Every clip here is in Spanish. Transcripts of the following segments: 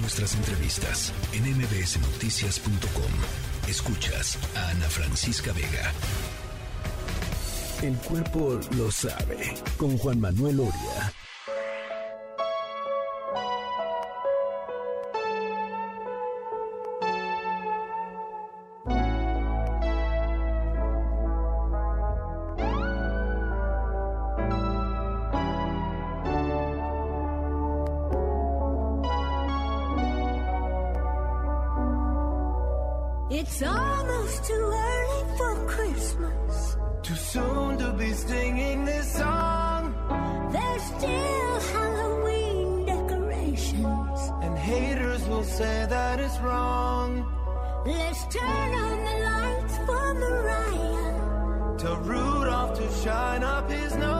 nuestras entrevistas en mbsnoticias.com. Escuchas a Ana Francisca Vega. El cuerpo lo sabe con Juan Manuel Oria. Too early for Christmas. Too soon to be singing this song. There's still Halloween decorations. And haters will say that it's wrong. Let's turn on the lights for Mariah. Tell Rudolph to shine up his nose.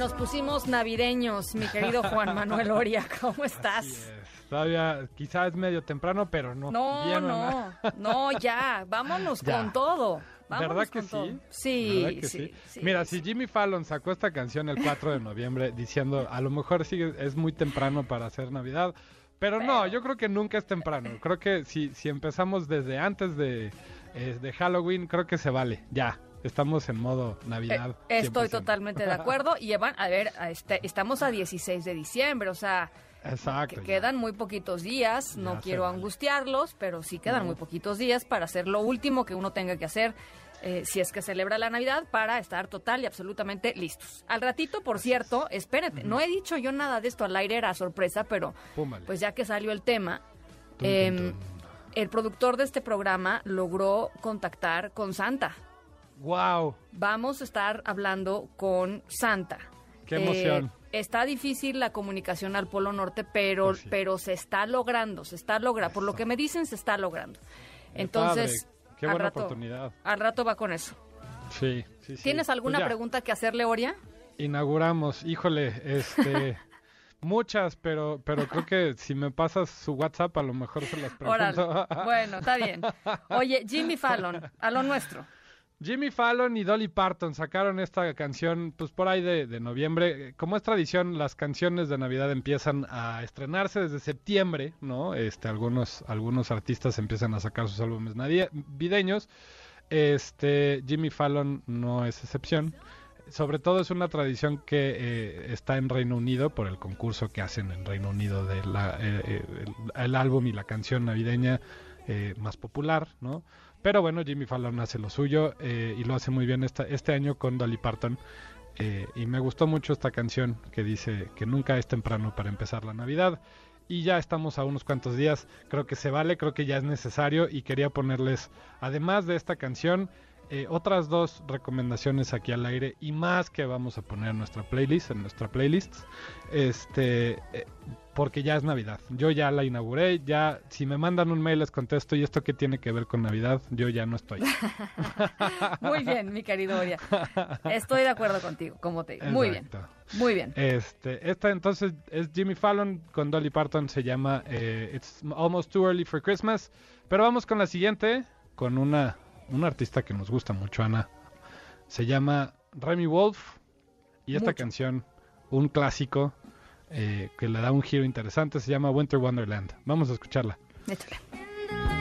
Nos pusimos navideños, mi querido Juan Manuel Oria. ¿Cómo estás? Todavía quizás es medio temprano, pero no. No, Bien, no, no, ya, vámonos Ya. con todo. Vámonos ¿Verdad que sí? Sí, ¿Verdad que sí, sí, Mira, si Jimmy Fallon sacó esta canción el 4 de noviembre diciendo, a lo mejor sí es muy temprano para hacer Navidad, pero no, yo creo que nunca es temprano. Creo que si, si empezamos desde antes de, eh, de Halloween, creo que se vale. Ya, estamos en modo Navidad. Eh, estoy 100%. totalmente de acuerdo. Y Evan, a ver, a este- estamos a 16 de diciembre, o sea, Exacto. que ya. quedan muy poquitos días. No Ya quiero vale. angustiarlos, pero sí quedan muy poquitos días para hacer lo último que uno tenga que hacer. eh, si es que celebra la Navidad, para estar total y absolutamente listos. Al ratito, por cierto, espérate, no he dicho yo nada de esto al aire, era sorpresa, pero Púmbale. pues ya que salió el tema, Tum, tum, em, tum. el productor de este programa logró contactar con Santa. ¡Wow! Vamos a estar hablando con Santa. ¡Qué Eh, emoción! está difícil la comunicación al Polo Norte, pero, Pues sí. pero se está logrando, se está logrando. Por lo que me dicen, se está logrando. Qué Entonces, padre, qué al buena rato- oportunidad. Al rato va con eso. Sí, sí, sí. ¿Tienes alguna Pues ya. pregunta que hacerle, Oria? Inauguramos, híjole, este, muchas, pero, pero creo que si me pasas su WhatsApp a lo mejor se las pregunto. Bueno, está bien. Oye, Jimmy Fallon, a lo nuestro. Jimmy Fallon y Dolly Parton sacaron esta canción, pues por ahí de, noviembre. Como es tradición, las canciones de Navidad empiezan a estrenarse desde septiembre, ¿no? Este, algunos, algunos artistas empiezan a sacar sus álbumes navideños. Este, Jimmy Fallon no es excepción. Sobre todo es una tradición que eh, está en Reino Unido por el concurso que hacen en Reino Unido de la, eh, eh, el, álbum y la canción navideña eh, más popular, ¿no? Pero bueno, Jimmy Fallon hace lo suyo eh, y lo hace muy bien esta, este año con Dolly Parton. Eh, y me gustó mucho esta canción que dice que nunca es temprano para empezar la Navidad. Y ya estamos a unos cuantos días, creo que se vale, creo que ya es necesario y quería ponerles, además de esta canción, eh, otras dos recomendaciones aquí al aire y más que vamos a poner en nuestra playlist, en nuestra playlist, este, eh, porque ya es Navidad. Yo ya la inauguré, ya si me mandan un mail les contesto y esto qué tiene que ver con Navidad, yo ya no estoy. Muy bien, mi querido Oria. Estoy de acuerdo contigo, como te digo. Muy bien, muy bien. Este, esta entonces es Jimmy Fallon con Dolly Parton, se llama eh, It's Almost Too Early for Christmas. Pero vamos con la siguiente, con una, una artista que nos gusta mucho, Ana. Se llama Remy Wolf y esta Mucho. canción, un clásico eh, que le da un giro interesante, se llama Winter Wonderland. Vamos a escucharla. Échale.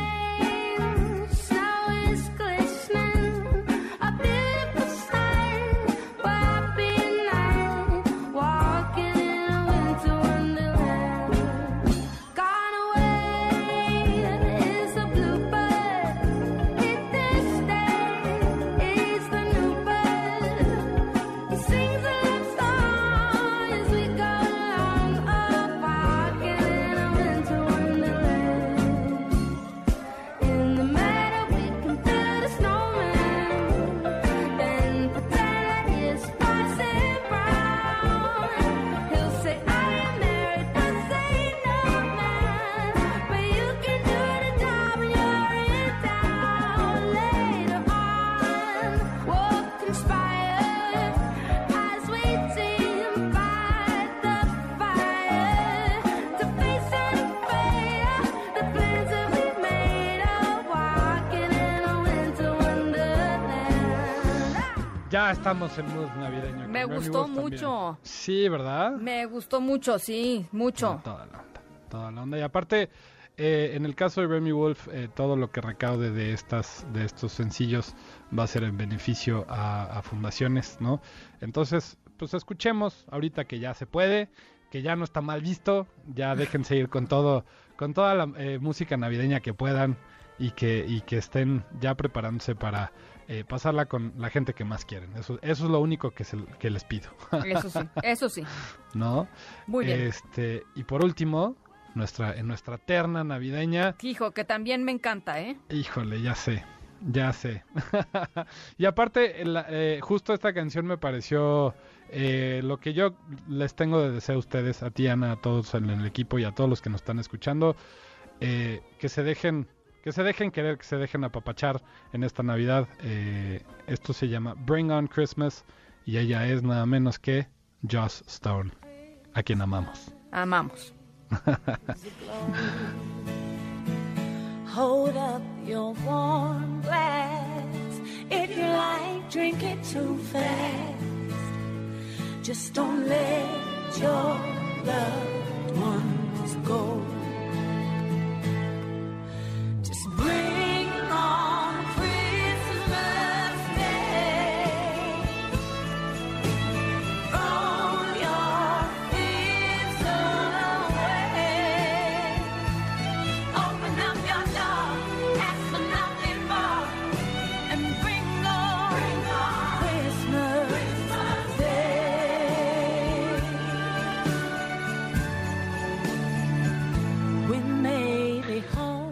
Ya estamos en mood navideño. Me gustó también. mucho. Sí, ¿verdad? Me gustó mucho, sí, mucho. Toda la onda. Toda la onda. Y aparte, eh, en el caso de Remy Wolf, eh, todo lo que recaude de estas, de estos sencillos va a ser en beneficio a, a fundaciones, ¿no? Entonces, pues escuchemos ahorita que ya se puede, que ya no está mal visto, ya déjense ir con todo, con toda la eh, música navideña que puedan y que, y que estén ya preparándose para eh, pasarla con la gente que más quieren. Eso, eso es lo único que, se- que les pido, Eso sí, eso sí. ¿no? Muy bien. Este, y por último, nuestra, en nuestra terna navideña, Hijo, que también me encanta, ¿eh? híjole, ya sé, ya sé. y aparte, la- eh, justo esta canción me pareció eh, lo que yo les tengo de deseo a ustedes, a ti, Ana, a todos en el equipo y a todos los que nos están escuchando, eh, que se dejen. Que se dejen querer, que se dejen apapachar en esta Navidad. Eh, esto se llama Bring On Christmas y ella es nada menos que Joss Stone, a quien amamos. Amamos. Hold up your warm glass. If you like, drink it too fast. Just don't let your loved ones go.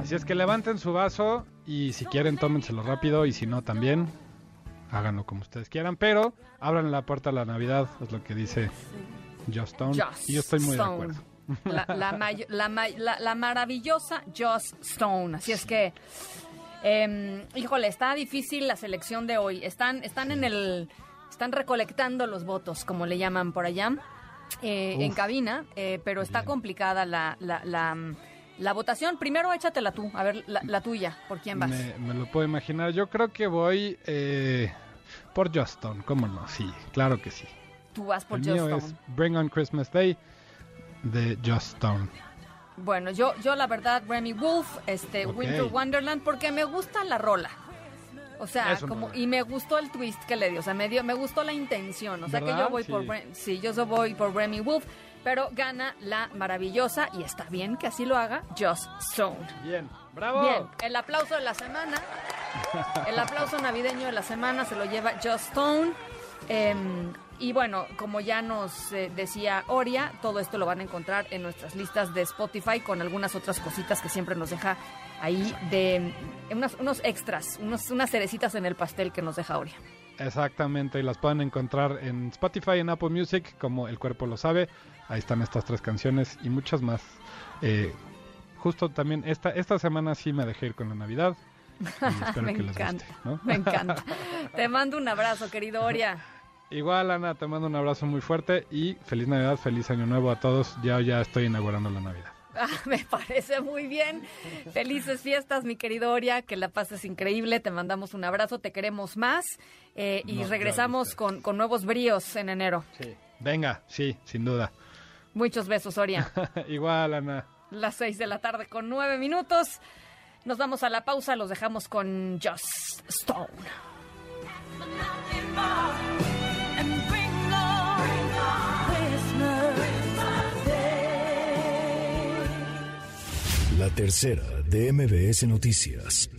Así es que levanten su vaso y si quieren tómenselo rápido y si no también háganlo como ustedes quieran, pero abran la puerta a la Navidad, es lo que dice Joss Stone y yo estoy muy Stone. de acuerdo. La, la may- la la- maravillosa Joss Stone. Así es que, em, híjole, está difícil la selección de hoy. Están, están en el, están recolectando los votos, como le llaman por allá, eh, en cabina, eh, pero está complicada la, la, la, la votación. Primero échatela tú, a ver la, la tuya, ¿por quién vas? Me, me lo puedo imaginar. Yo creo que voy eh, por Stone, ¿cómo no? Sí, claro que sí. Tú vas por El Joss mío es Bring on Christmas Day de Stone. Bueno, yo, yo la verdad, Remy Wolf, este, Ok. Winter Wonderland, porque me gusta la rola. O sea, como, y me gustó el twist que le dio, o sea, me, dio, me gustó la intención, o sea que ¿Verdad? yo voy por, Sí. Bre- sí, yo voy por Remy Wolf, pero gana la maravillosa, y está bien que así lo haga, Joss Stone. Bien, bravo. Bien, el aplauso de la semana, el aplauso navideño de la semana se lo lleva Joss Stone. Em, y bueno, como ya nos eh, decía Oria, todo esto lo van a encontrar en nuestras listas de Spotify con algunas otras cositas que siempre nos deja ahí de em, unas- unos extras, unos, unas cerecitas en el pastel que nos deja Oria. Exactamente, y las pueden encontrar en Spotify, en Apple Music, como El Cuerpo Lo Sabe. Ahí están estas tres canciones y muchas más. Eh, justo también, esta, esta semana sí me dejé ir con la Navidad. Y espero me que les encanta, guste. ¿no? me encanta. Te mando un abrazo, querido Oria. Igual, Ana, te mando un abrazo muy fuerte y feliz Navidad, feliz Año Nuevo a todos. Ya, ya estoy inaugurando la Navidad. Ah, me parece muy bien. Felices fiestas, mi querido Oria, que la pases increíble. Te mandamos un abrazo, te queremos más. eh, y No, regresamos con, con nuevos bríos en enero. Venga, sí, sin duda. Muchos besos, Oria. Igual, Ana. Las seis de la tarde con nueve minutos. Nos vamos a la pausa, los dejamos con Just Stone. Tercera de MBS Noticias.